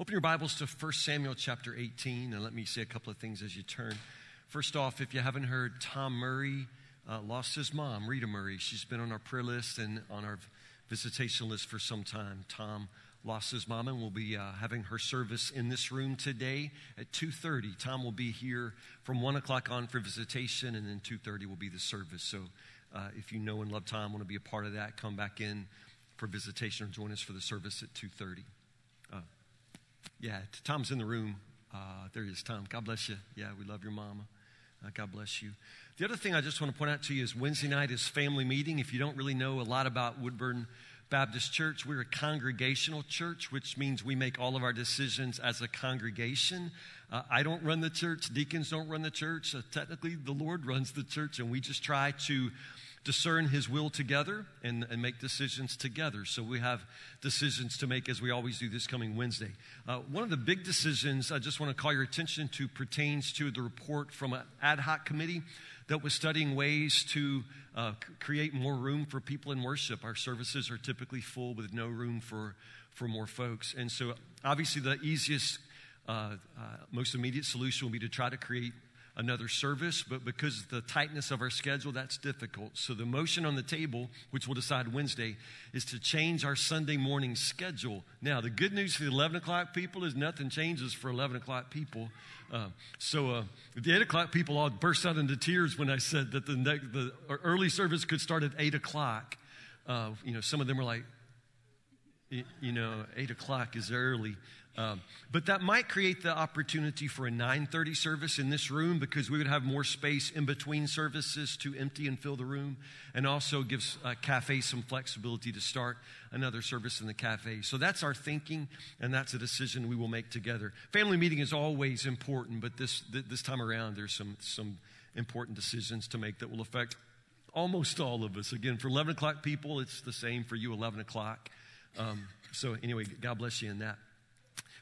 Open your Bibles to 1 Samuel chapter 18, and let me say a couple of things as you turn. First off, if you haven't heard, Tom Murray uh, lost his mom, Rita Murray. She's been on our prayer list and on our visitation list for some time. Tom lost his mom, and we'll be uh, having her service in this room today at 2.30. Tom will be here from 1 o'clock on for visitation, and then 2.30 will be the service. So uh, if you know and love Tom, want to be a part of that, come back in for visitation or join us for the service at 2.30. Yeah, Tom's in the room. Uh, there he is, Tom. God bless you. Yeah, we love your mama. Uh, God bless you. The other thing I just want to point out to you is Wednesday night is family meeting. If you don't really know a lot about Woodburn Baptist Church, we're a congregational church, which means we make all of our decisions as a congregation. Uh, I don't run the church, deacons don't run the church. Uh, technically, the Lord runs the church, and we just try to discern his will together and, and make decisions together. So we have decisions to make as we always do this coming Wednesday. Uh, one of the big decisions I just want to call your attention to pertains to the report from an ad hoc committee that was studying ways to uh, create more room for people in worship. Our services are typically full with no room for, for more folks. And so obviously the easiest, uh, uh most immediate solution will be to try to create another service, but because of the tightness of our schedule, that's difficult. So the motion on the table, which we'll decide Wednesday, is to change our Sunday morning schedule. Now, the good news for the 11 o'clock people is nothing changes for 11 o'clock people. Uh, so uh, the 8 o'clock people all burst out into tears when I said that the, the early service could start at 8 o'clock. Uh, you know, some of them were like, you know, 8 o'clock is early. Um, but that might create the opportunity for a 9:30 service in this room because we would have more space in between services to empty and fill the room, and also gives a cafe some flexibility to start another service in the cafe. So that's our thinking, and that's a decision we will make together. Family meeting is always important, but this this time around there's some some important decisions to make that will affect almost all of us. Again, for 11 o'clock people, it's the same for you 11 o'clock. Um, so anyway, God bless you in that.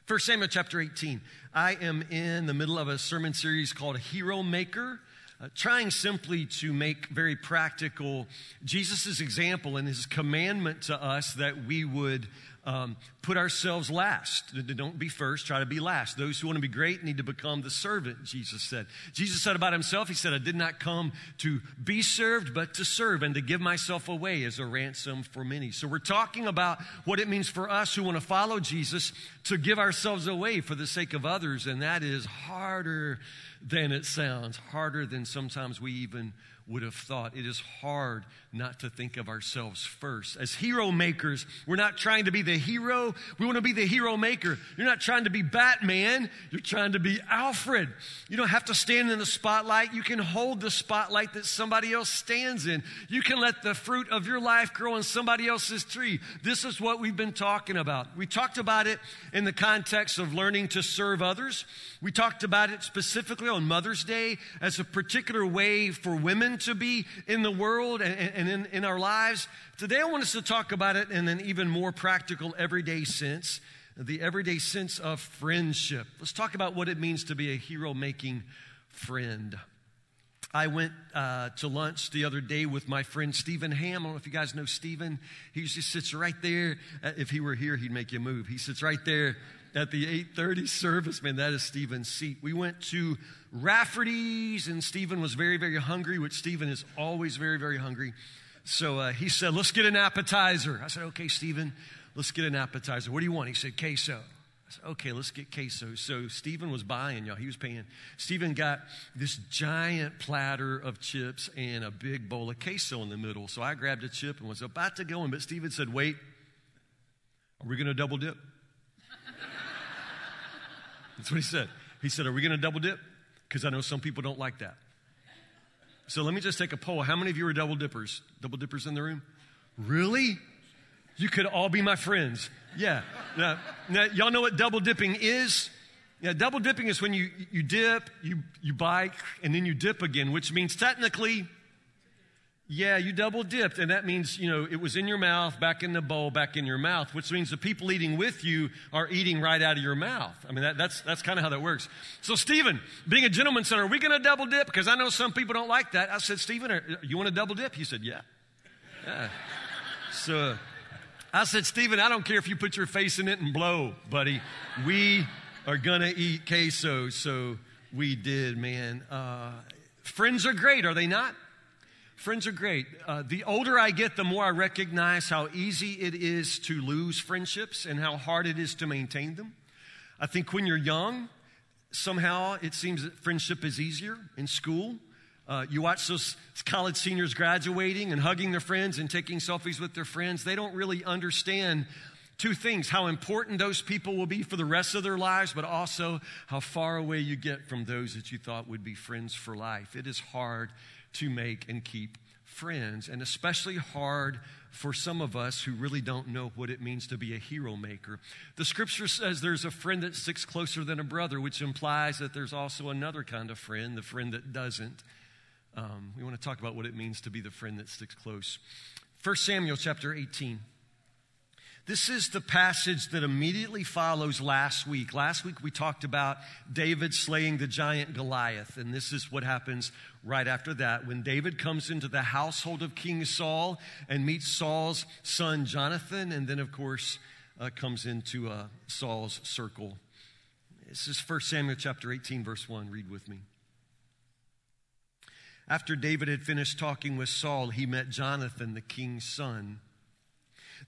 1 Samuel chapter 18. I am in the middle of a sermon series called Hero Maker. Uh, trying simply to make very practical Jesus' example and his commandment to us that we would um, put ourselves last. Don't be first, try to be last. Those who want to be great need to become the servant, Jesus said. Jesus said about himself, He said, I did not come to be served, but to serve and to give myself away as a ransom for many. So we're talking about what it means for us who want to follow Jesus to give ourselves away for the sake of others, and that is harder than it sounds, harder than sometimes we even would have thought. It is hard not to think of ourselves first. As hero makers, we're not trying to be the hero, we want to be the hero maker. You're not trying to be Batman, you're trying to be Alfred. You don't have to stand in the spotlight, you can hold the spotlight that somebody else stands in. You can let the fruit of your life grow on somebody else's tree. This is what we've been talking about. We talked about it in the context of learning to serve others. We talked about it specifically on Mother's Day as a particular way for women to be in the world and, and in, in our lives. Today, I want us to talk about it in an even more practical, everyday sense the everyday sense of friendship. Let's talk about what it means to be a hero making friend. I went uh, to lunch the other day with my friend Stephen Ham. I don't know if you guys know Stephen. He usually sits right there. Uh, if he were here, he'd make you move. He sits right there at the 8:30 service. Man, that is Stephen's seat. We went to Rafferty's, and Stephen was very, very hungry, which Stephen is always very, very hungry. So uh, he said, "Let's get an appetizer." I said, "Okay, Stephen, let's get an appetizer. What do you want?" He said, "Queso." I said, "Okay, let's get queso." So Stephen was buying, y'all. He was paying. Stephen got this giant platter of chips and a big bowl of queso in the middle. So I grabbed a chip and was about to go in, but Stephen said, "Wait, are we going to double dip?" That's what he said. He said, Are we going to double dip? Because I know some people don't like that. So let me just take a poll. How many of you are double dippers? Double dippers in the room? Really? You could all be my friends. Yeah. Now, now y'all know what double dipping is? Yeah, double dipping is when you, you dip, you, you bike, and then you dip again, which means technically yeah, you double dipped, and that means, you know, it was in your mouth, back in the bowl, back in your mouth, which means the people eating with you are eating right out of your mouth. I mean, that, that's, that's kind of how that works. So, Stephen, being a gentleman son, are we going to double dip? Because I know some people don't like that. I said, Stephen, are, you want to double dip? He said, yeah. yeah. So, I said, Stephen, I don't care if you put your face in it and blow, buddy. We are going to eat queso. So we did, man. Uh, friends are great, are they not? Friends are great. Uh, the older I get, the more I recognize how easy it is to lose friendships and how hard it is to maintain them. I think when you're young, somehow it seems that friendship is easier in school. Uh, you watch those college seniors graduating and hugging their friends and taking selfies with their friends. They don't really understand two things how important those people will be for the rest of their lives, but also how far away you get from those that you thought would be friends for life. It is hard to make and keep friends, and especially hard for some of us who really don't know what it means to be a hero maker. The scripture says there's a friend that sticks closer than a brother, which implies that there's also another kind of friend, the friend that doesn't. Um, we want to talk about what it means to be the friend that sticks close. 1 Samuel chapter 18. This is the passage that immediately follows last week. Last week we talked about David slaying the giant Goliath, and this is what happens right after that. When David comes into the household of King Saul and meets Saul's son Jonathan, and then, of course, uh, comes into uh, Saul's circle. This is 1 Samuel chapter 18, verse 1. Read with me. After David had finished talking with Saul, he met Jonathan, the king's son.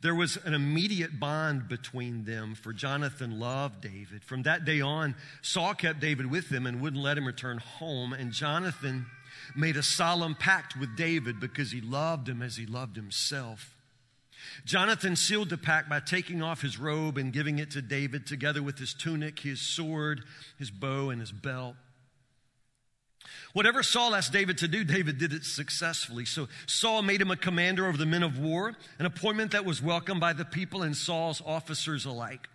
There was an immediate bond between them, for Jonathan loved David. From that day on, Saul kept David with him and wouldn't let him return home. And Jonathan made a solemn pact with David because he loved him as he loved himself. Jonathan sealed the pact by taking off his robe and giving it to David, together with his tunic, his sword, his bow, and his belt. Whatever Saul asked David to do, David did it successfully. So Saul made him a commander over the men of war, an appointment that was welcomed by the people and Saul's officers alike.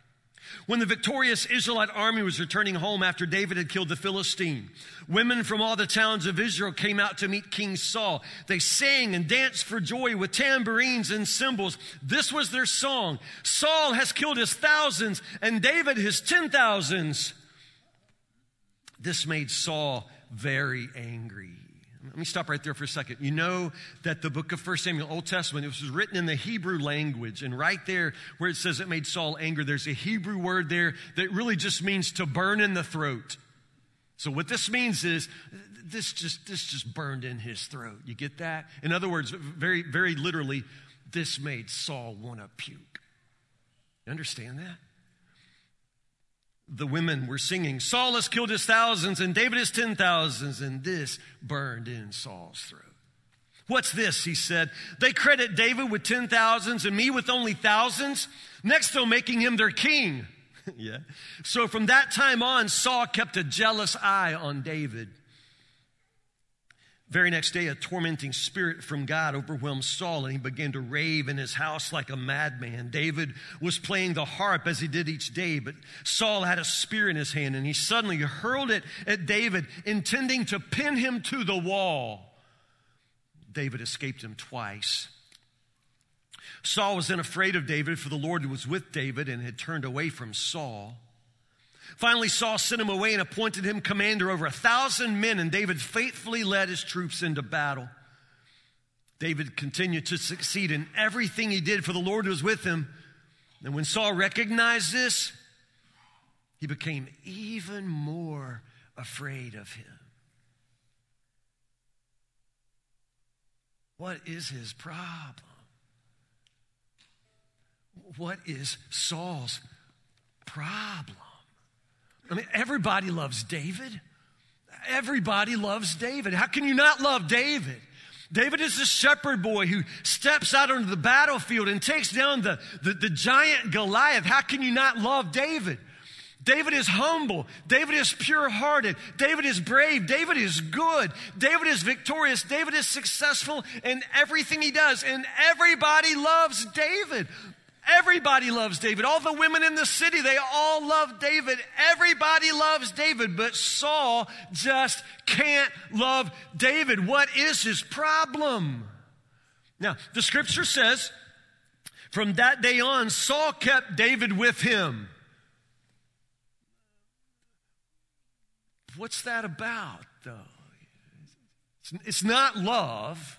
When the victorious Israelite army was returning home after David had killed the Philistine, women from all the towns of Israel came out to meet King Saul. They sang and danced for joy with tambourines and cymbals. This was their song. Saul has killed his thousands and David his ten thousands. This made Saul very angry. Let me stop right there for a second. You know that the book of 1 Samuel, Old Testament, it was written in the Hebrew language. And right there where it says it made Saul angry, there's a Hebrew word there that really just means to burn in the throat. So what this means is this just, this just burned in his throat. You get that? In other words, very, very literally, this made Saul want to puke. You understand that? The women were singing, Saul has killed his thousands and David his ten thousands, and this burned in Saul's throat. What's this? He said. They credit David with ten thousands and me with only thousands. Next, they're making him their king. yeah. So from that time on, Saul kept a jealous eye on David. Very next day, a tormenting spirit from God overwhelmed Saul, and he began to rave in his house like a madman. David was playing the harp as he did each day, but Saul had a spear in his hand, and he suddenly hurled it at David, intending to pin him to the wall. David escaped him twice. Saul was then afraid of David, for the Lord was with David and had turned away from Saul. Finally, Saul sent him away and appointed him commander over a thousand men, and David faithfully led his troops into battle. David continued to succeed in everything he did, for the Lord was with him. And when Saul recognized this, he became even more afraid of him. What is his problem? What is Saul's problem? I mean, everybody loves David. Everybody loves David. How can you not love David? David is the shepherd boy who steps out onto the battlefield and takes down the, the, the, giant Goliath. How can you not love David? David is humble. David is pure hearted. David is brave. David is good. David is victorious. David is successful in everything he does. And everybody loves David. Everybody loves David. All the women in the city, they all love David. Everybody loves David, but Saul just can't love David. What is his problem? Now, the scripture says, from that day on, Saul kept David with him. What's that about, though? It's not love.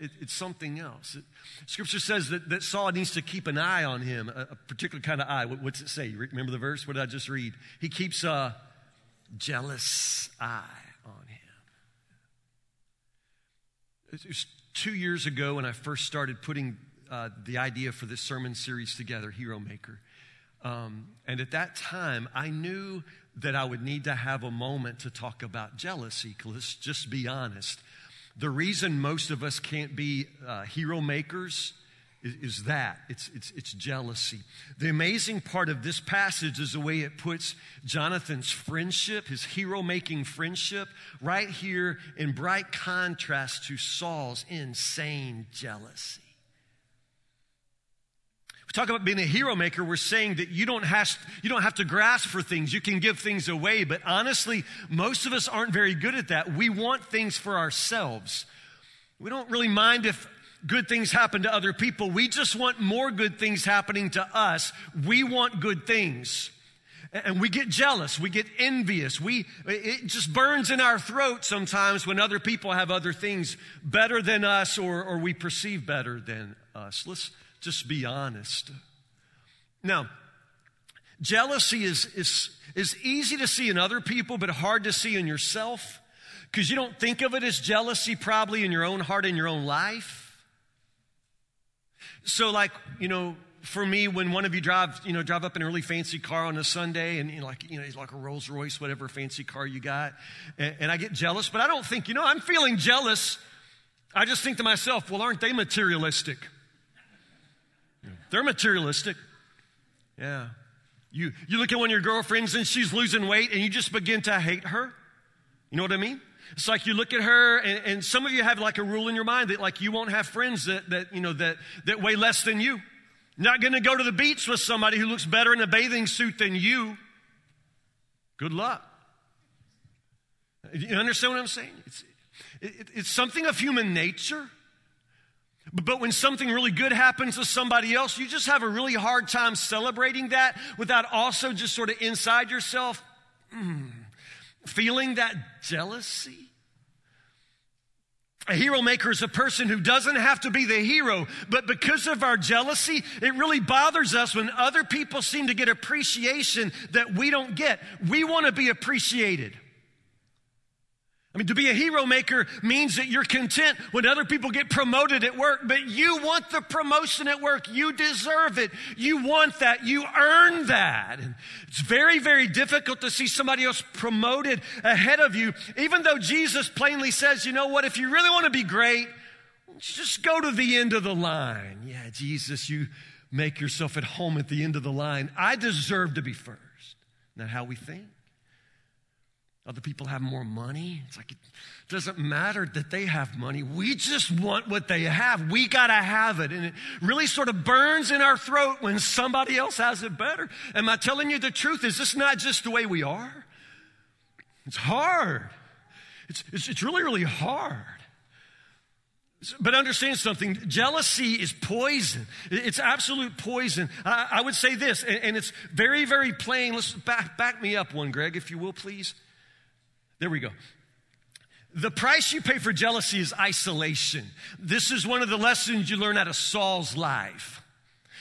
It, it's something else. It, scripture says that, that Saul needs to keep an eye on him, a, a particular kind of eye. What, what's it say? Remember the verse? What did I just read? He keeps a jealous eye on him. It was two years ago when I first started putting uh, the idea for this sermon series together, Hero Maker. Um, and at that time, I knew that I would need to have a moment to talk about jealousy. Let's just be honest. The reason most of us can't be uh, hero makers is, is that it's, it's, it's jealousy. The amazing part of this passage is the way it puts Jonathan's friendship, his hero making friendship, right here in bright contrast to Saul's insane jealousy talk about being a hero maker, we're saying that you don't, have, you don't have to grasp for things. You can give things away. But honestly, most of us aren't very good at that. We want things for ourselves. We don't really mind if good things happen to other people. We just want more good things happening to us. We want good things. And we get jealous. We get envious. We, it just burns in our throat sometimes when other people have other things better than us or, or we perceive better than us. Let's, just be honest. Now, jealousy is, is, is easy to see in other people, but hard to see in yourself because you don't think of it as jealousy probably in your own heart, in your own life. So, like, you know, for me, when one of you drive, you know, drive up in a really fancy car on a Sunday, and you know, like, you know, it's like a Rolls Royce, whatever fancy car you got, and, and I get jealous, but I don't think, you know, I'm feeling jealous. I just think to myself, well, aren't they materialistic? They're materialistic. Yeah. You, you look at one of your girlfriends and she's losing weight and you just begin to hate her. You know what I mean? It's like you look at her and, and some of you have like a rule in your mind that like you won't have friends that, that you know, that, that weigh less than you. Not going to go to the beach with somebody who looks better in a bathing suit than you. Good luck. You understand what I'm saying? It's, it, it's something of human nature. But when something really good happens to somebody else, you just have a really hard time celebrating that without also just sort of inside yourself mm, feeling that jealousy. A hero maker is a person who doesn't have to be the hero, but because of our jealousy, it really bothers us when other people seem to get appreciation that we don't get. We want to be appreciated. I mean, to be a hero maker means that you're content when other people get promoted at work, but you want the promotion at work. You deserve it. You want that. You earn that. And it's very, very difficult to see somebody else promoted ahead of you, even though Jesus plainly says, you know what, if you really want to be great, just go to the end of the line. Yeah, Jesus, you make yourself at home at the end of the line. I deserve to be first. That how we think? Other people have more money. It's like it doesn't matter that they have money. We just want what they have. We got to have it. And it really sort of burns in our throat when somebody else has it better. Am I telling you the truth? Is this not just the way we are? It's hard. It's, it's, it's really, really hard. But understand something jealousy is poison. It's absolute poison. I, I would say this, and, and, it's very, very plain. Let's back, back me up one, Greg, if you will, please. There we go. The price you pay for jealousy is isolation. This is one of the lessons you learn out of Saul's life.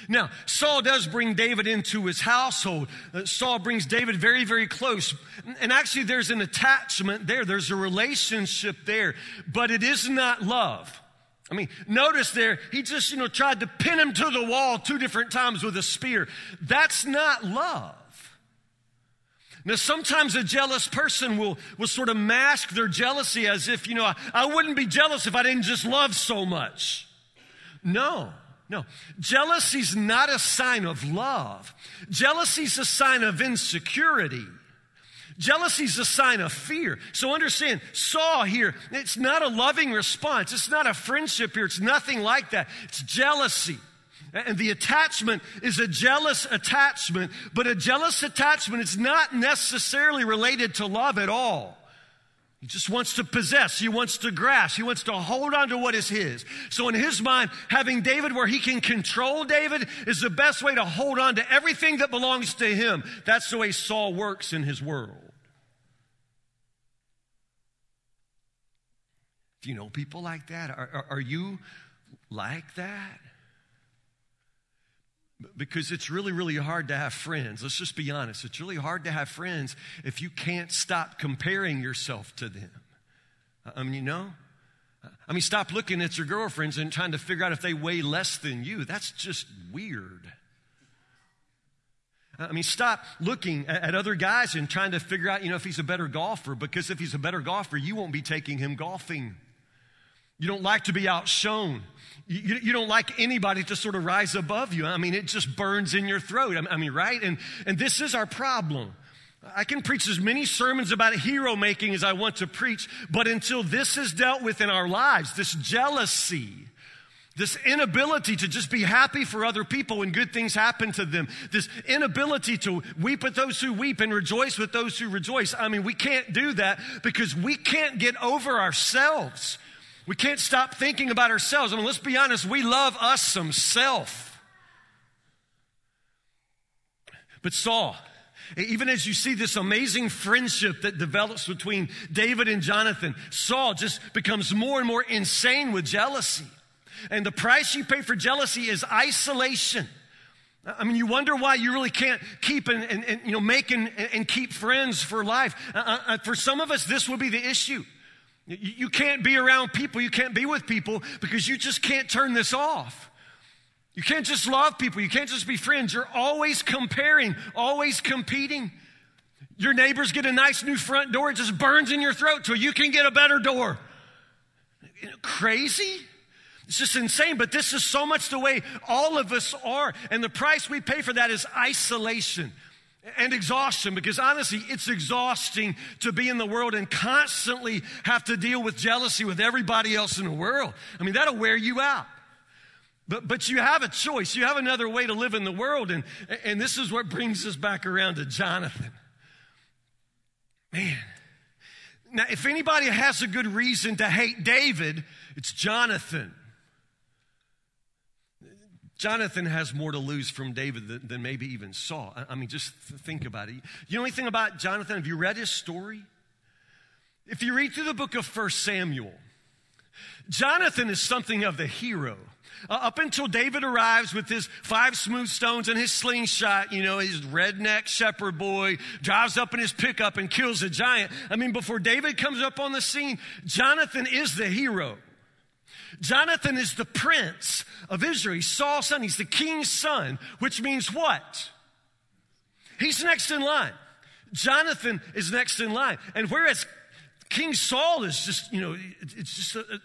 Now, Saul does bring David into his household. Uh, Saul brings David very, very close. And actually, there's an attachment there, there's a relationship there, but it is not love. I mean, notice there, he just, you know, tried to pin him to the wall two different times with a spear. That's not love. Now, sometimes a jealous person will, will sort of mask their jealousy as if, you know, I, I wouldn't be jealous if I didn't just love so much. No, no. Jealousy is not a sign of love. Jealousy is a sign of insecurity. Jealousy is a sign of fear. So understand, Saul here, it's not a loving response. It's not a friendship here. It's nothing like that. It's jealousy. And the attachment is a jealous attachment, but a jealous attachment is not necessarily related to love at all. He just wants to possess. He wants to grasp. He wants to hold on to what is his. So in his mind, having David where he can control David is the best way to hold on to everything that belongs to him. That's the way Saul works in his world. Do you know people like that? Are, are, are you like that? Because it's really, really hard to have friends. Let's just be honest. It's really hard to have friends if you can't stop comparing yourself to them. I mean, you know? I mean, stop looking at your girlfriends and trying to figure out if they weigh less than you. That's just weird. I mean, stop looking at other guys and trying to figure out, you know, if he's a better golfer, because if he's a better golfer, you won't be taking him golfing. You don't like to be outshone. You, you, don't like anybody to sort of rise above you. I mean, it just burns in your throat. I mean, right? And, and this is our problem. I can preach as many sermons about hero making as I want to preach, but until this is dealt with in our lives, this jealousy, this inability to just be happy for other people when good things happen to them. This inability to weep with those who weep and rejoice with those who rejoice. I mean, we can't do that because we can't get over ourselves. We can't stop thinking about ourselves. I mean, let's be honest, we love us some self. But Saul, even as you see this amazing friendship that develops between David and Jonathan, Saul just becomes more and more insane with jealousy. And the price you pay for jealousy is isolation. I mean, you wonder why you really can't keep and, and, and you know, make and, and, keep friends for life. Uh, uh, uh, for some of us, this would be the issue. You, you can't be around people, you can't be with people because you just can't turn this off. You can't just love people, you can't just be friends. You're always comparing, always competing. Your neighbors get a nice new front door, it just burns in your throat till you can get a better door. Crazy? It's just insane, but this is so much the way all of us are. And the price we pay for that is isolation and exhaustion because honestly, it's exhausting to be in the world and constantly have to deal with jealousy with everybody else in the world. I mean, that'll wear you out. But, but you have a choice. You have another way to live in the world. And, and this is what brings us back around to Jonathan. Man. Now, if anybody has a good reason to hate David, it's Jonathan. Jonathan has more to lose from David than, than maybe even Saul. I, I mean, just think about it. You know anything about Jonathan? Have you read his story? If you read through the book of First Samuel, Jonathan is something of the hero. Uh, up until David arrives with his five smooth stones and his slingshot, you know, his redneck shepherd boy drives up in his pickup and kills a giant. I mean, before David comes up on the scene, Jonathan is the hero. Jonathan is the prince of Israel. He's Saul's son. He's the king's son, which means what? He's next in line. Jonathan is next in line. And whereas King Saul is just, you know, it's just, a, a,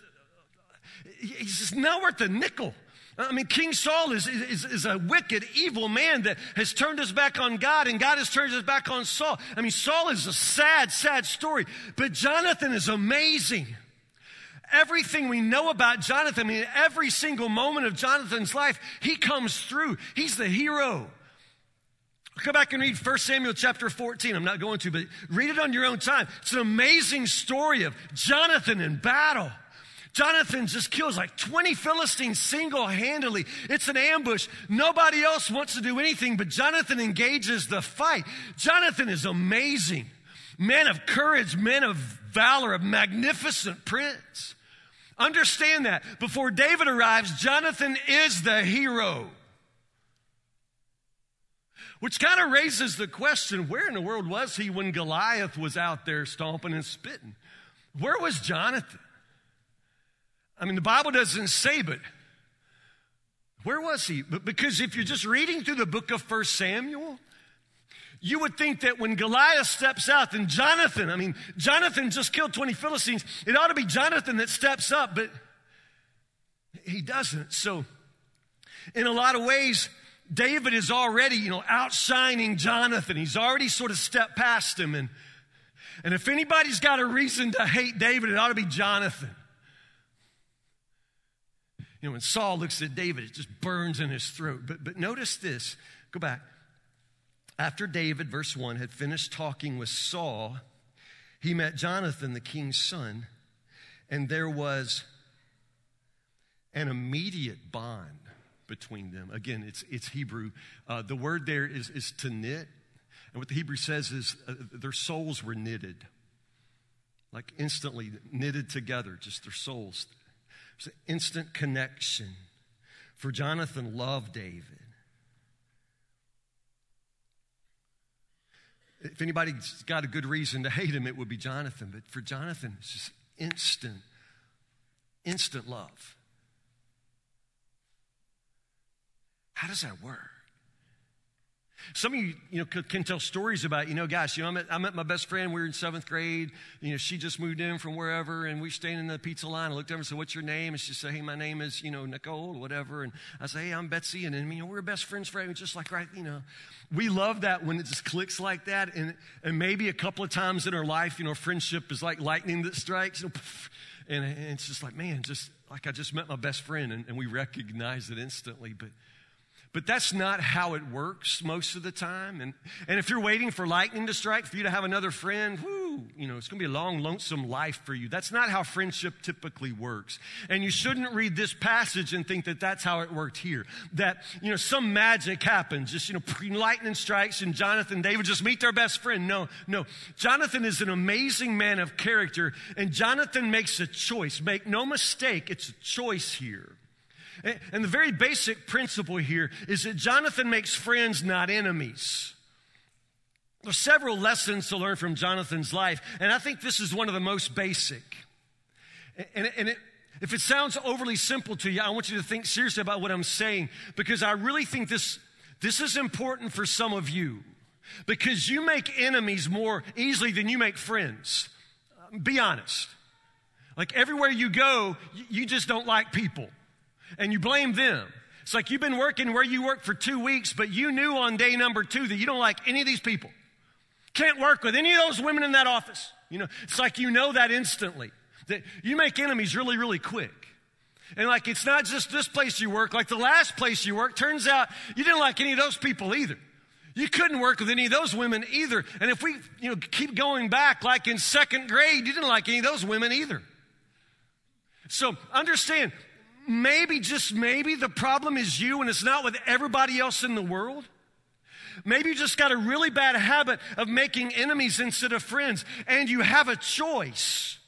he's just not worth a nickel. I mean, King Saul is, is, is, a wicked, evil man that has turned his back on God, and God has turned his back on Saul. I mean, Saul is a sad, sad story, but Jonathan is amazing everything we know about Jonathan, I mean, every single moment of Jonathan's life, he comes through. He's the hero. Come back and read 1 Samuel chapter 14. I'm not going to, but read it on your own time. It's an amazing story of Jonathan in battle. Jonathan just kills like 20 Philistines single handedly. It's an ambush. Nobody else wants to do anything, but Jonathan engages the fight. Jonathan is amazing. Man of courage, man of valor, a magnificent prince. Understand that. Before David arrives, Jonathan is the hero. Which kind of raises the question where in the world was he when Goliath was out there stomping and spitting? Where was Jonathan? I mean, the Bible doesn't say, but where was he? But because if you're just reading through the book of First Samuel, you would think that when Goliath steps out, then Jonathan, I mean, Jonathan just killed 20 Philistines. It ought to be Jonathan that steps up, but he doesn't. So, in a lot of ways, David is already, you know, outshining Jonathan. He's already sort of stepped past him. And, and if anybody's got a reason to hate David, it ought to be Jonathan. You know, when Saul looks at David, it just burns in his throat. But, but notice this. Go back. After David, verse 1, had finished talking with Saul, he met Jonathan, the king's son, and there was an immediate bond between them. Again, it's, it's Hebrew. Uh, the word there is, is to knit. And what the Hebrew says is uh, their souls were knitted. like instantly knitted together, just their souls. There's an instant connection. For Jonathan loved David. If anybody's got a good reason to hate him, it would be Jonathan. But for Jonathan, it's just instant, instant love. How does that work? Some of you, you know, can tell stories about, you know, gosh, you know, I met, I met my best friend. We were in seventh grade. You know, she just moved in from wherever, and we staying in the pizza line. I looked her and said, "What's your name?" And she said, "Hey, my name is, you know, Nicole or whatever." And I said, "Hey, I'm Betsy." And then, you know, we're best friends forever. Just like right, you know, we love that when it just clicks like that. And and maybe a couple of times in our life, you know, friendship is like lightning that strikes. You know, and, and it's just like, man, just like I just met my best friend, and, and we recognize it instantly. But but that's not how it works most of the time. And, and if you're waiting for lightning to strike, for you to have another friend, whoo, you know, it's going to be a long, lonesome life for you. That's not how friendship typically works. And you shouldn't read this passage and think that that's how it worked here. That, you know, some magic happens. Just, you know, lightning strikes and Jonathan, would just meet their best friend. No, no. Jonathan is an amazing man of character, and Jonathan makes a choice. Make no mistake, it's a choice here. And the very basic principle here is that Jonathan makes friends, not enemies. There's several lessons to learn from Jonathan's life, and I think this is one of the most basic. And, and it, if it sounds overly simple to you, I want you to think seriously about what I'm saying because I really think this, this is important for some of you because you make enemies more easily than you make friends. Uh, be honest. Like everywhere you go, you just don't like people and you blame them. It's like you've been working where you work for two weeks, but you knew on day number two that you don't like any of these people. Can't work with any of those women in that office. You know, it's like you know that instantly. That you make enemies really, really quick. And like it's not just this place you work, like the last place you work, turns out you didn't like any of those people either. You couldn't work with any of those women either. And if we, you know, keep going back, like in second grade, you didn't like any of those women either. So understand, maybe, just maybe, the problem is you and it's not with everybody else in the world. Maybe you just got a really bad habit of making enemies instead of friends, and you have a choice.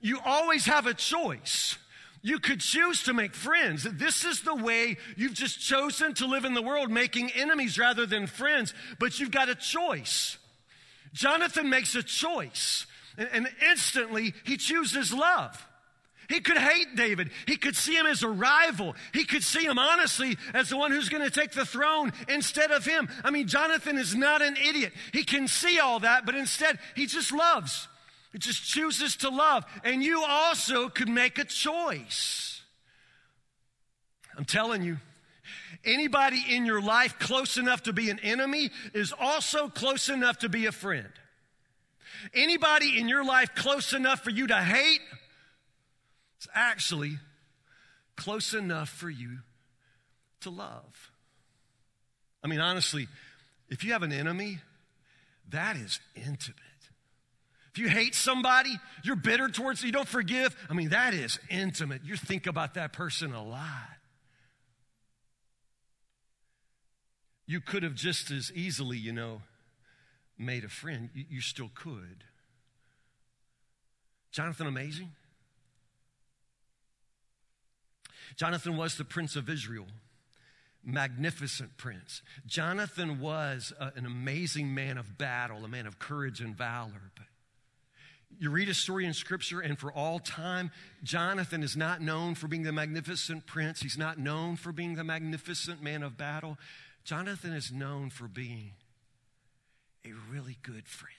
You always have a choice. You could choose to make friends. This is the way you've just chosen to live in the world, making enemies rather than friends, but you've got a choice. Jonathan makes a choice, and, and instantly he chooses love. He could hate David. He could see him as a rival. He could see him honestly as the one who's going to take the throne instead of him. I mean, Jonathan is not an idiot. He can see all that, but instead he just loves. He just chooses to love. And you also could make a choice. I'm telling you, anybody in your life close enough to be an enemy is also close enough to be a friend. Anybody in your life close enough for you to hate it's actually close enough for you to love. I mean, honestly, if you have an enemy, that is intimate. If you hate somebody, you're bitter towards, you don't forgive, I mean, that is intimate. You think about that person a lot. You could have just as easily, you know, made a friend. You, you still could. Jonathan, amazing? Jonathan was the prince of Israel, magnificent prince. Jonathan was a, an amazing man of battle, a man of courage and valor. But you read a story in scripture, and for all time, Jonathan is not known for being the magnificent prince. He's not known for being the magnificent man of battle. Jonathan is known for being a really good friend.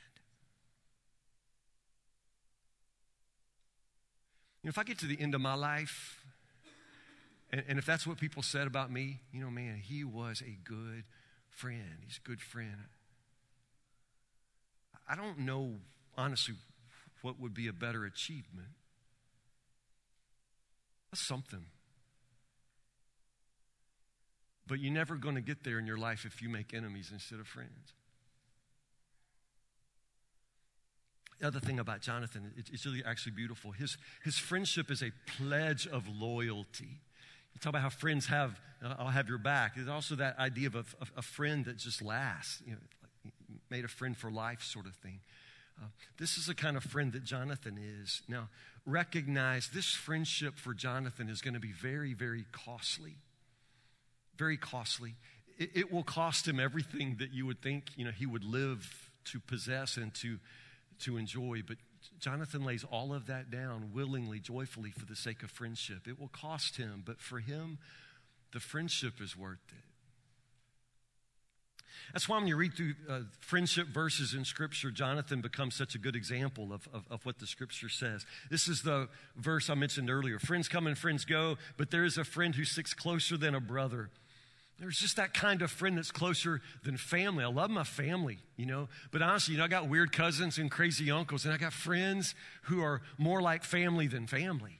You know, if I get to the end of my life and, and if that's what people said about me, you know, man, he was a good friend. He's a good friend. I don't know, honestly, what would be a better achievement. That's something. But you're never going to get there in your life if you make enemies instead of friends. The other thing about Jonathan, it's really actually beautiful. His, his friendship is a pledge of loyalty. You talk about how friends have, uh, I'll have your back. There's also that idea of a, a, friend that just lasts, you know, like made a friend for life sort of thing. Uh, this is the kind of friend that Jonathan is. Now, recognize this friendship for Jonathan is going to be very, very costly. Very costly. It, it will cost him everything that you would think you know, he would live to possess and to, to enjoy. But Jonathan lays all of that down willingly, joyfully for the sake of friendship. It will cost him, but for him, the friendship is worth it. That's why when you read through uh, friendship verses in Scripture, Jonathan becomes such a good example of, of, of, what the Scripture says. This is the verse I mentioned earlier Friends come and friends go, but there is a friend who sticks closer than a brother. There's just that kind of friend that's closer than family. I love my family, you know, but honestly, you know, I got weird cousins and crazy uncles, and I got friends who are more like family than family.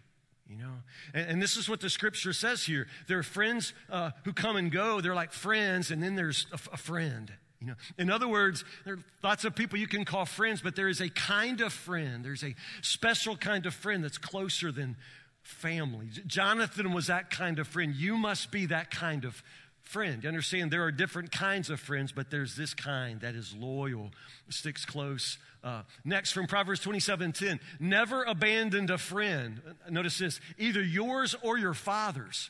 You know, and, and this is what the scripture says here. There are friends uh, who come and go. They're like friends, and then there's a, a friend. You know, in other words, there are lots of people you can call friends, but there is a kind of friend. There's a special kind of friend that's closer than family. Jonathan was that kind of friend. You must be that kind of friend. You understand there are different kinds of friends, but there's this kind that is loyal, sticks close. Uh, next, from Proverbs 27 10, never abandoned a friend. Notice this either yours or your father's.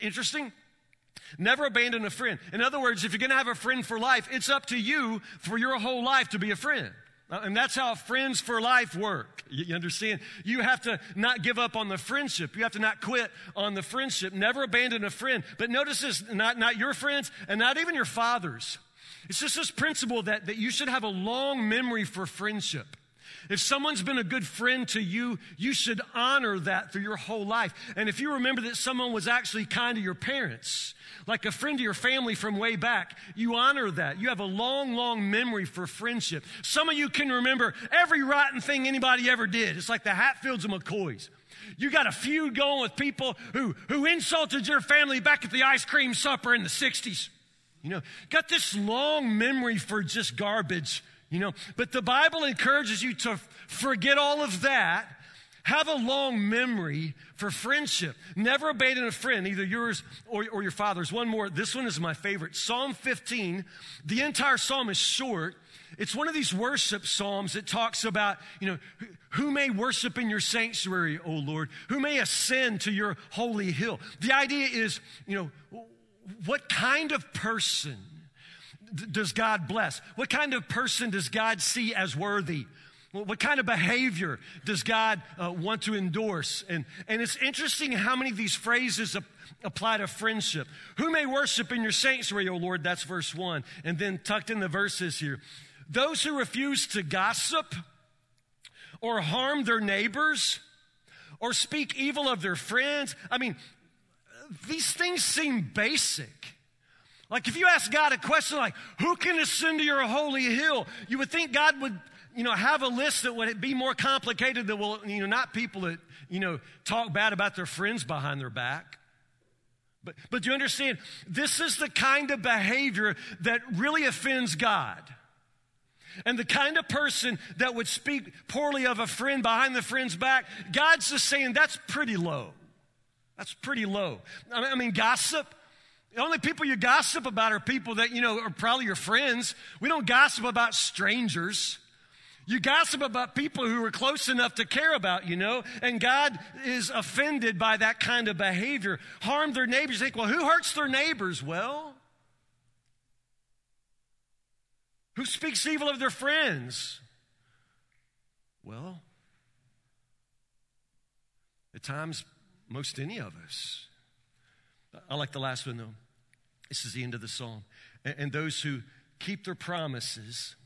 Interesting. Never abandon a friend. In other words, if you're going to have a friend for life, it's up to you for your whole life to be a friend. Uh, and that's how friends for life work. You understand? You have to not give up on the friendship. You have to not quit on the friendship. Never abandon a friend. But notice this not, not your friends and not even your fathers. It's just this principle that, that you should have a long memory for friendship. If someone's been a good friend to you, you should honor that through your whole life. And if you remember that someone was actually kind to your parents, like a friend to your family from way back, you honor that. You have a long, long memory for friendship. Some of you can remember every rotten thing anybody ever did. It's like the Hatfields and McCoys. You got a feud going with people who, who insulted your family back at the ice cream supper in the 60s. You know, got this long memory for just garbage you know, but the Bible encourages you to forget all of that. Have a long memory for friendship. Never abandon a friend, either yours or, or your father's. One more. This one is my favorite. Psalm 15. The entire psalm is short. It's one of these worship psalms that talks about, you know, who may worship in your sanctuary, O Lord? Who may ascend to your holy hill? The idea is, you know, what kind of person does God bless? What kind of person does God see as worthy? What kind of behavior does God uh, want to endorse? And, and it's interesting how many of these phrases apply to friendship. Who may worship in your sanctuary, O Lord? That's verse one. And then tucked in the verses here. Those who refuse to gossip or harm their neighbors or speak evil of their friends. I mean, these things seem basic. Like if you ask God a question like, who can ascend to your holy hill? You would think God would, you know, have a list that would be more complicated than, well, you know, not people that, you know, talk bad about their friends behind their back. But, but you understand, this is the kind of behavior that really offends God. And the kind of person that would speak poorly of a friend behind the friend's back, God's just saying that's pretty low. That's pretty low. I mean, gossip, the only people you gossip about are people that, you know, are probably your friends. We don't gossip about strangers. You gossip about people who are close enough to care about, you know, and God is offended by that kind of behavior. Harm their neighbors. You think, well, who hurts their neighbors? Well, who speaks evil of their friends? Well, at times, most any of us. I like the last one though. This is the end of the psalm. And, those who keep their promises,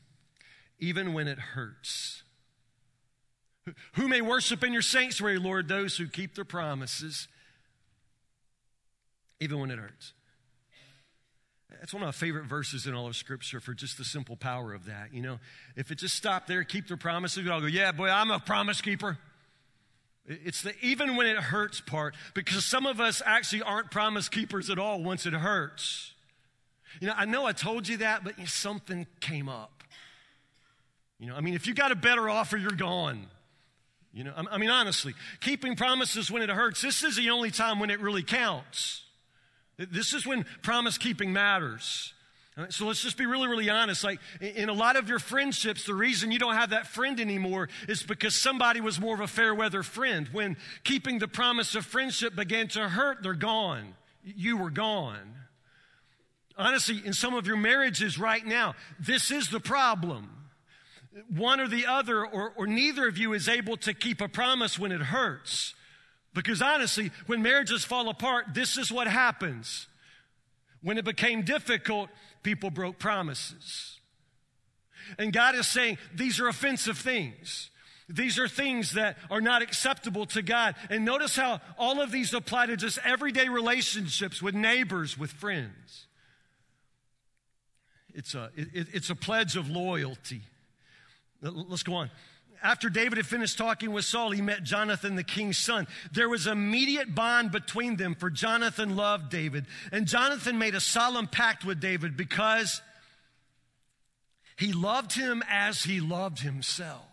even when it hurts. Who may worship in your sanctuary, Lord? Those who keep their promises, even when it hurts. That's one of my favorite verses in all of Scripture for just the simple power of that. You know, if it just stopped there, keep their promises, we'd all go, yeah, boy, I'm a promise keeper. It's the even when it hurts part because some of us actually aren't promise keepers at all once it hurts. You know, I know I told you that, but something came up. You know, I mean, if you got a better offer, you're gone. You know, I mean, honestly, keeping promises when it hurts, this is the only time when it really counts. This is when promise keeping matters. So let's just be really, really honest. Like in a lot of your friendships, the reason you don't have that friend anymore is because somebody was more of a fair weather friend. When keeping the promise of friendship began to hurt, they're gone. You were gone. Honestly, in some of your marriages right now, this is the problem. One or the other, or, or neither of you is able to keep a promise when it hurts. Because honestly, when marriages fall apart, this is what happens. When it became difficult, people broke promises. And God is saying these are offensive things. These are things that are not acceptable to God. And notice how all of these apply to just everyday relationships with neighbors, with friends. It's a, it, it's a pledge of loyalty. Let's go on. After David had finished talking with Saul, he met Jonathan, the king's son. There was immediate bond between them, for Jonathan loved David. And Jonathan made a solemn pact with David because he loved him as he loved himself.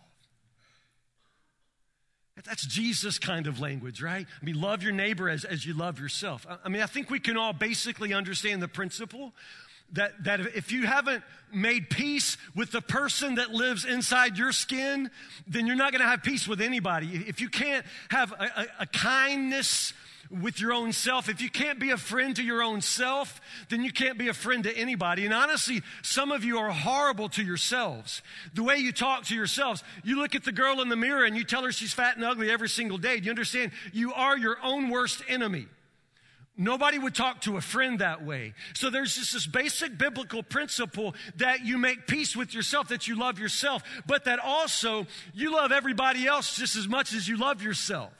That's Jesus kind of language, right? I mean, love your neighbor as, as you love yourself. I mean, I think we can all basically understand the principle that, that if you haven't made peace with the person that lives inside your skin, then you're not going to have peace with anybody. If you can't have a, a, a kindness with your own self, if you can't be a friend to your own self, then you can't be a friend to anybody. And honestly, some of you are horrible to yourselves. The way you talk to yourselves, you look at the girl in the mirror and you tell her she's fat and ugly every single day. Do you understand? You are your own worst enemy. Nobody would talk to a friend that way. So there's just this basic biblical principle that you make peace with yourself, that you love yourself, but that also you love everybody else just as much as you love yourself.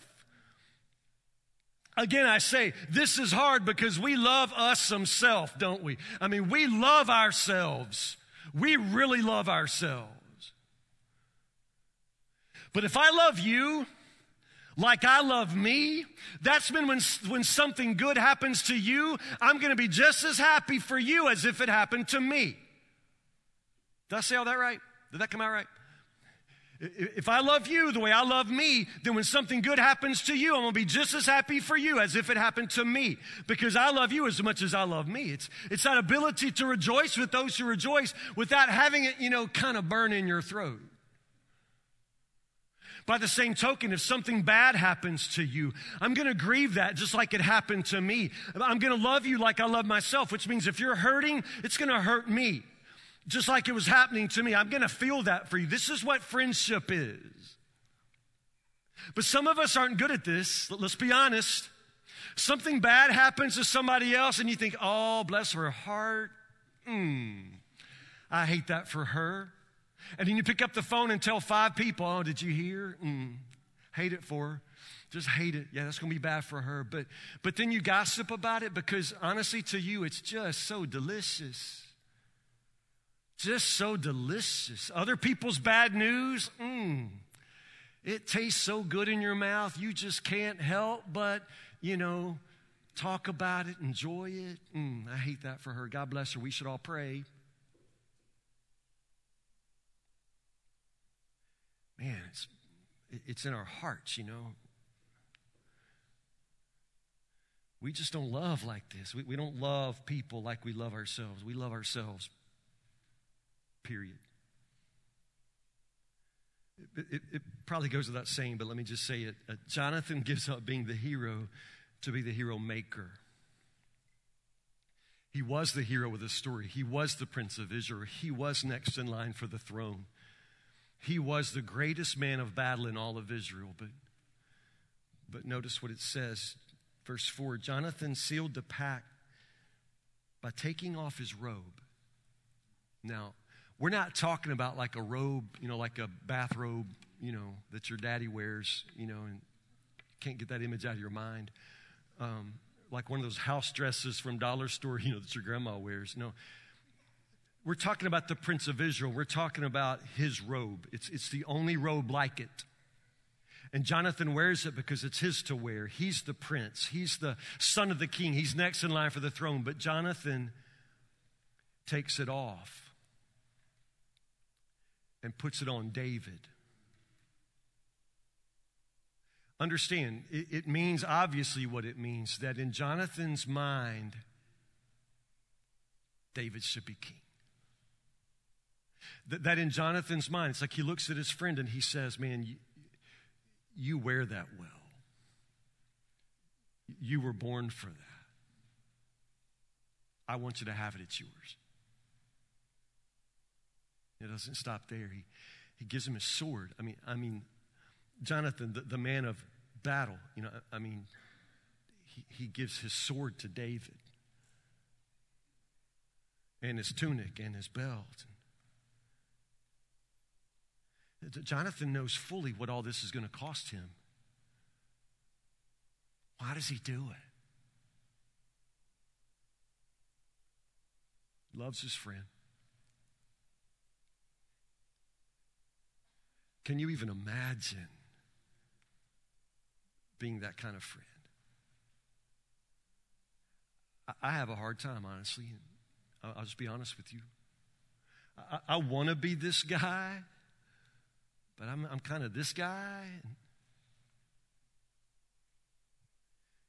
Again, I say this is hard because we love us some self, don't we? I mean, we love ourselves. We really love ourselves. But if I love you, like I love me. That's been when, when something good happens to you, I'm going to be just as happy for you as if it happened to me. Did I say all that right? Did that come out right? If I love you the way I love me, then when something good happens to you, I'm going to be just as happy for you as if it happened to me because I love you as much as I love me. It's, it's that ability to rejoice with those who rejoice without having it, you know, kind of burn in your throat. By the same token, if something bad happens to you, I'm going to grieve that just like it happened to me. I'm going to love you like I love myself, which means if you're hurting, it's going to hurt me. Just like it was happening to me. I'm going to feel that for you. This is what friendship is. But some of us aren't good at this. Let's be honest. Something bad happens to somebody else, and you think, oh, bless her heart. Hmm. I hate that for her. And then you pick up the phone and tell five people, oh, did you hear? Mm, hate it for her. Just hate it. Yeah, that's going to be bad for her. But, but then you gossip about it because honestly, to you, it's just so delicious. Just so delicious. Other people's bad news, mm, it tastes so good in your mouth, you just can't help but, you know, talk about it, enjoy it. Mm, I hate that for her. God bless her. We should all pray. Man, it's, it's in our hearts, you know. We just don't love like this. We, we don't love people like we love ourselves. We love ourselves, period. It, it, it, probably goes without saying, but let me just say it. Uh, Jonathan gives up being the hero to be the hero maker. He was the hero of the story. He was the prince of Israel. He was next in line for the throne. He was the greatest man of battle in all of Israel. But, but notice what it says. Verse 4 Jonathan sealed the pact by taking off his robe. Now, we're not talking about like a robe, you know, like a bathrobe, you know, that your daddy wears, you know, and can't get that image out of your mind. Um, like one of those house dresses from dollar store, you know, that your grandma wears. No, we're talking about the Prince of Israel. We're talking about his robe. It's, it's the only robe like it. And Jonathan wears it because it's his to wear. He's the prince, he's the son of the king, he's next in line for the throne. But Jonathan takes it off and puts it on David. Understand, it, it means obviously what it means that in Jonathan's mind, David should be king. That, in Jonathan's mind, it's like he looks at his friend and he says, Man, you, you wear that well. You were born for that. I want you to have it, it's yours. It doesn't stop there. He, he gives him his sword. I mean, I mean, Jonathan, the, the man of battle, you know, I mean, he, he gives his sword to David and his tunic and his belt. Jonathan knows fully what all this is going to cost him. Why does he do it? Loves his friend. Can you even imagine being that kind of friend? I have a hard time, honestly. I'll just be honest with you. I, I want to be this guy, but I'm, I'm kind of this guy.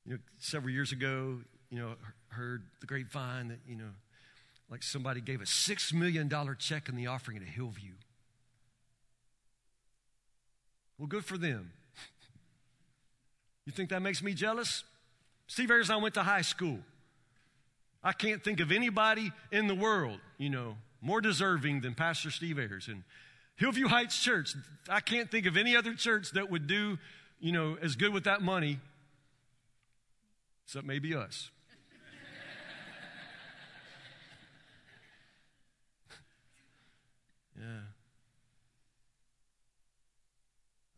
You know, several years ago, you know, heard the grapevine that, you know, like somebody gave a $6 million check in the offering at Hillview. Well, good for them. You think that makes me jealous? Steve Ayers I went to high school. I can't think of anybody in the world, you know, more deserving than Pastor Steve Ayers. And Hillview Heights Church, I can't think of any other church that would do, you know, as good with that money, except maybe us. yeah.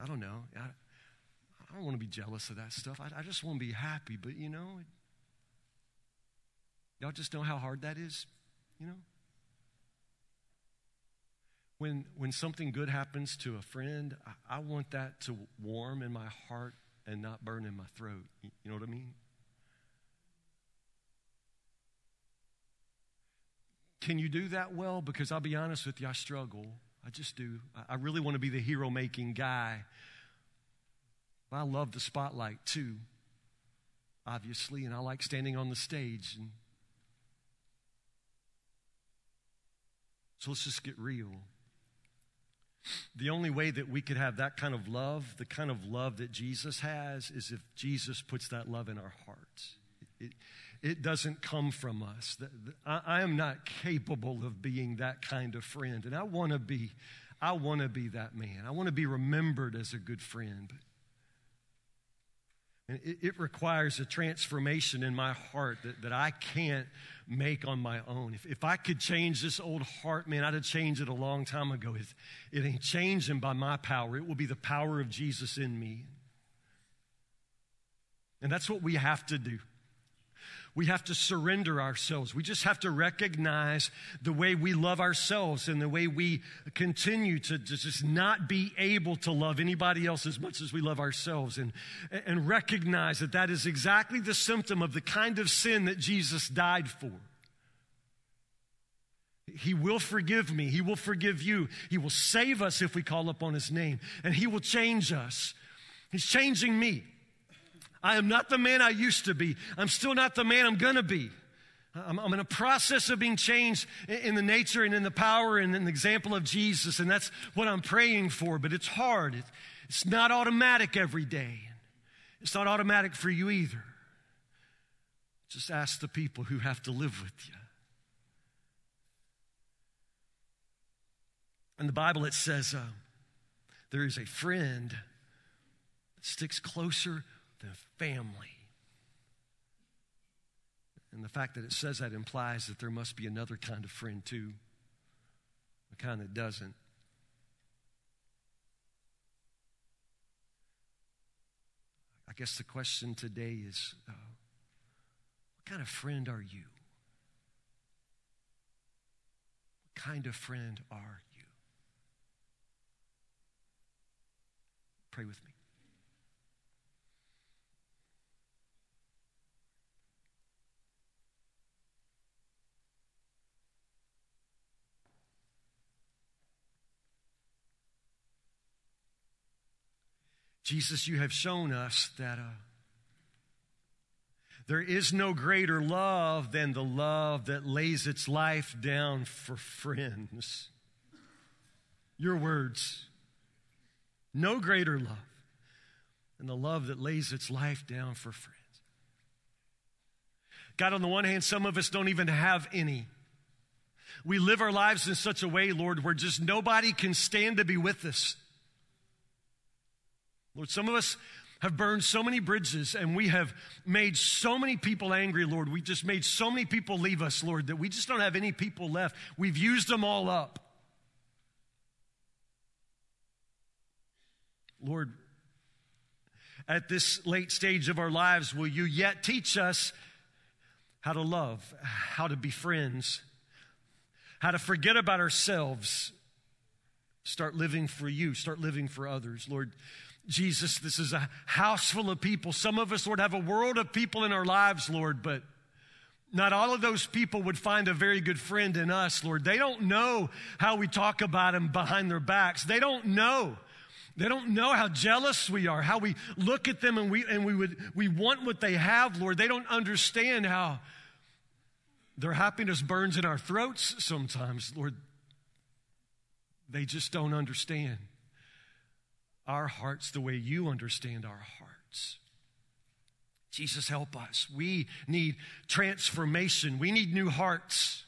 I don't know. I, I don't want to be jealous of that stuff. I, I just want to be happy. But, you know, Y'all just know how hard that is, you know? When, when something good happens to a friend, I, I want that to warm in my heart and not burn in my throat. You, know what I mean? Can you do that well? Because I'll be honest with you, I struggle. I just do. I, I really want to be the hero making guy. But I love the spotlight too, obviously, and I like standing on the stage and So let's just get real. The only way that we could have that kind of love, the kind of love that Jesus has, is if Jesus puts that love in our hearts. It, it doesn't come from us. I, I am not capable of being that kind of friend, and I want to be. I want to be that man. I want to be remembered as a good friend. And it, it, requires a transformation in my heart that, that I can't make on my own. If, if I could change this old heart, man, I'd have changed it a long time ago. It, it ain't changing by my power, it will be the power of Jesus in me. And that's what we have to do. We have to surrender ourselves. We just have to recognize the way we love ourselves and the way we continue to, just not be able to love anybody else as much as we love ourselves and, and recognize that that is exactly the symptom of the kind of sin that Jesus died for. He will forgive me. He will forgive you. He will save us if we call upon His name. And He will change us. He's changing me. I am not the man I used to be. I'm still not the man I'm going to be. I'm, I'm, in a process of being changed in the nature and in the power and in the example of Jesus, and that's what I'm praying for. But it's hard. It's not automatic every day. It's not automatic for you either. Just ask the people who have to live with you. In the Bible, it says uh, there is a friend that sticks closer family. And the fact that it says that implies that there must be another kind of friend too, a kind that doesn't. I guess the question today is uh, what kind of friend are you? What kind of friend are you? Pray with me. Jesus, you have shown us that, uh, There is no greater love than the love that lays its life down for friends. Your words. No greater love than the love that lays its life down for friends. God, on the one hand, some of us don't even have any. We live our lives in such a way, Lord, where just nobody can stand to be with us. Lord, some of us have burned so many bridges and we have made so many people angry, Lord. We just made so many people leave us, Lord, that we just don't have any people left. We've used them all up. Lord, at this late stage of our lives, will you yet teach us how to love, how to be friends, how to forget about ourselves, start living for you, start living for others. Lord, Jesus, this is a house full of people. Some of us, Lord, have a world of people in our lives, Lord, but not all of those people would find a very good friend in us, Lord. They don't know how we talk about them behind their backs. They don't know. They don't know how jealous we are, how we look at them and we, and we, would, we want what they have, Lord. They don't understand how their happiness burns in our throats sometimes, Lord. They just don't understand our hearts the way you understand our hearts. Jesus, help us. We need transformation. We need new hearts.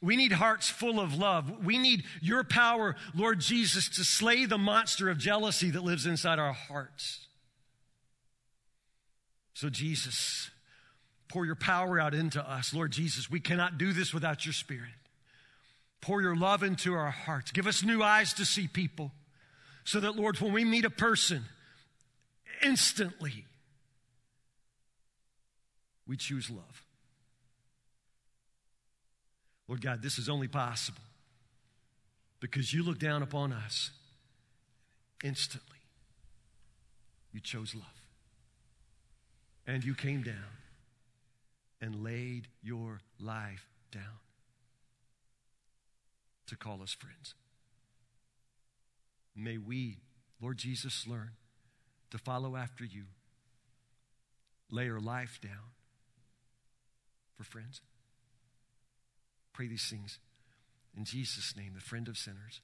We need hearts full of love. We need your power, Lord Jesus, to slay the monster of jealousy that lives inside our hearts. So, Jesus, pour your power out into us. Lord Jesus, we cannot do this without your Spirit. Pour your love into our hearts. Give us new eyes to see people so that, Lord, when we meet a person, instantly we choose love. Lord God, this is only possible because you look down upon us instantly. You chose love. And you came down and laid your life down to call us friends. May we, Lord Jesus, learn to follow after you, lay our life down for friends. Pray these things in Jesus' name, the friend of sinners.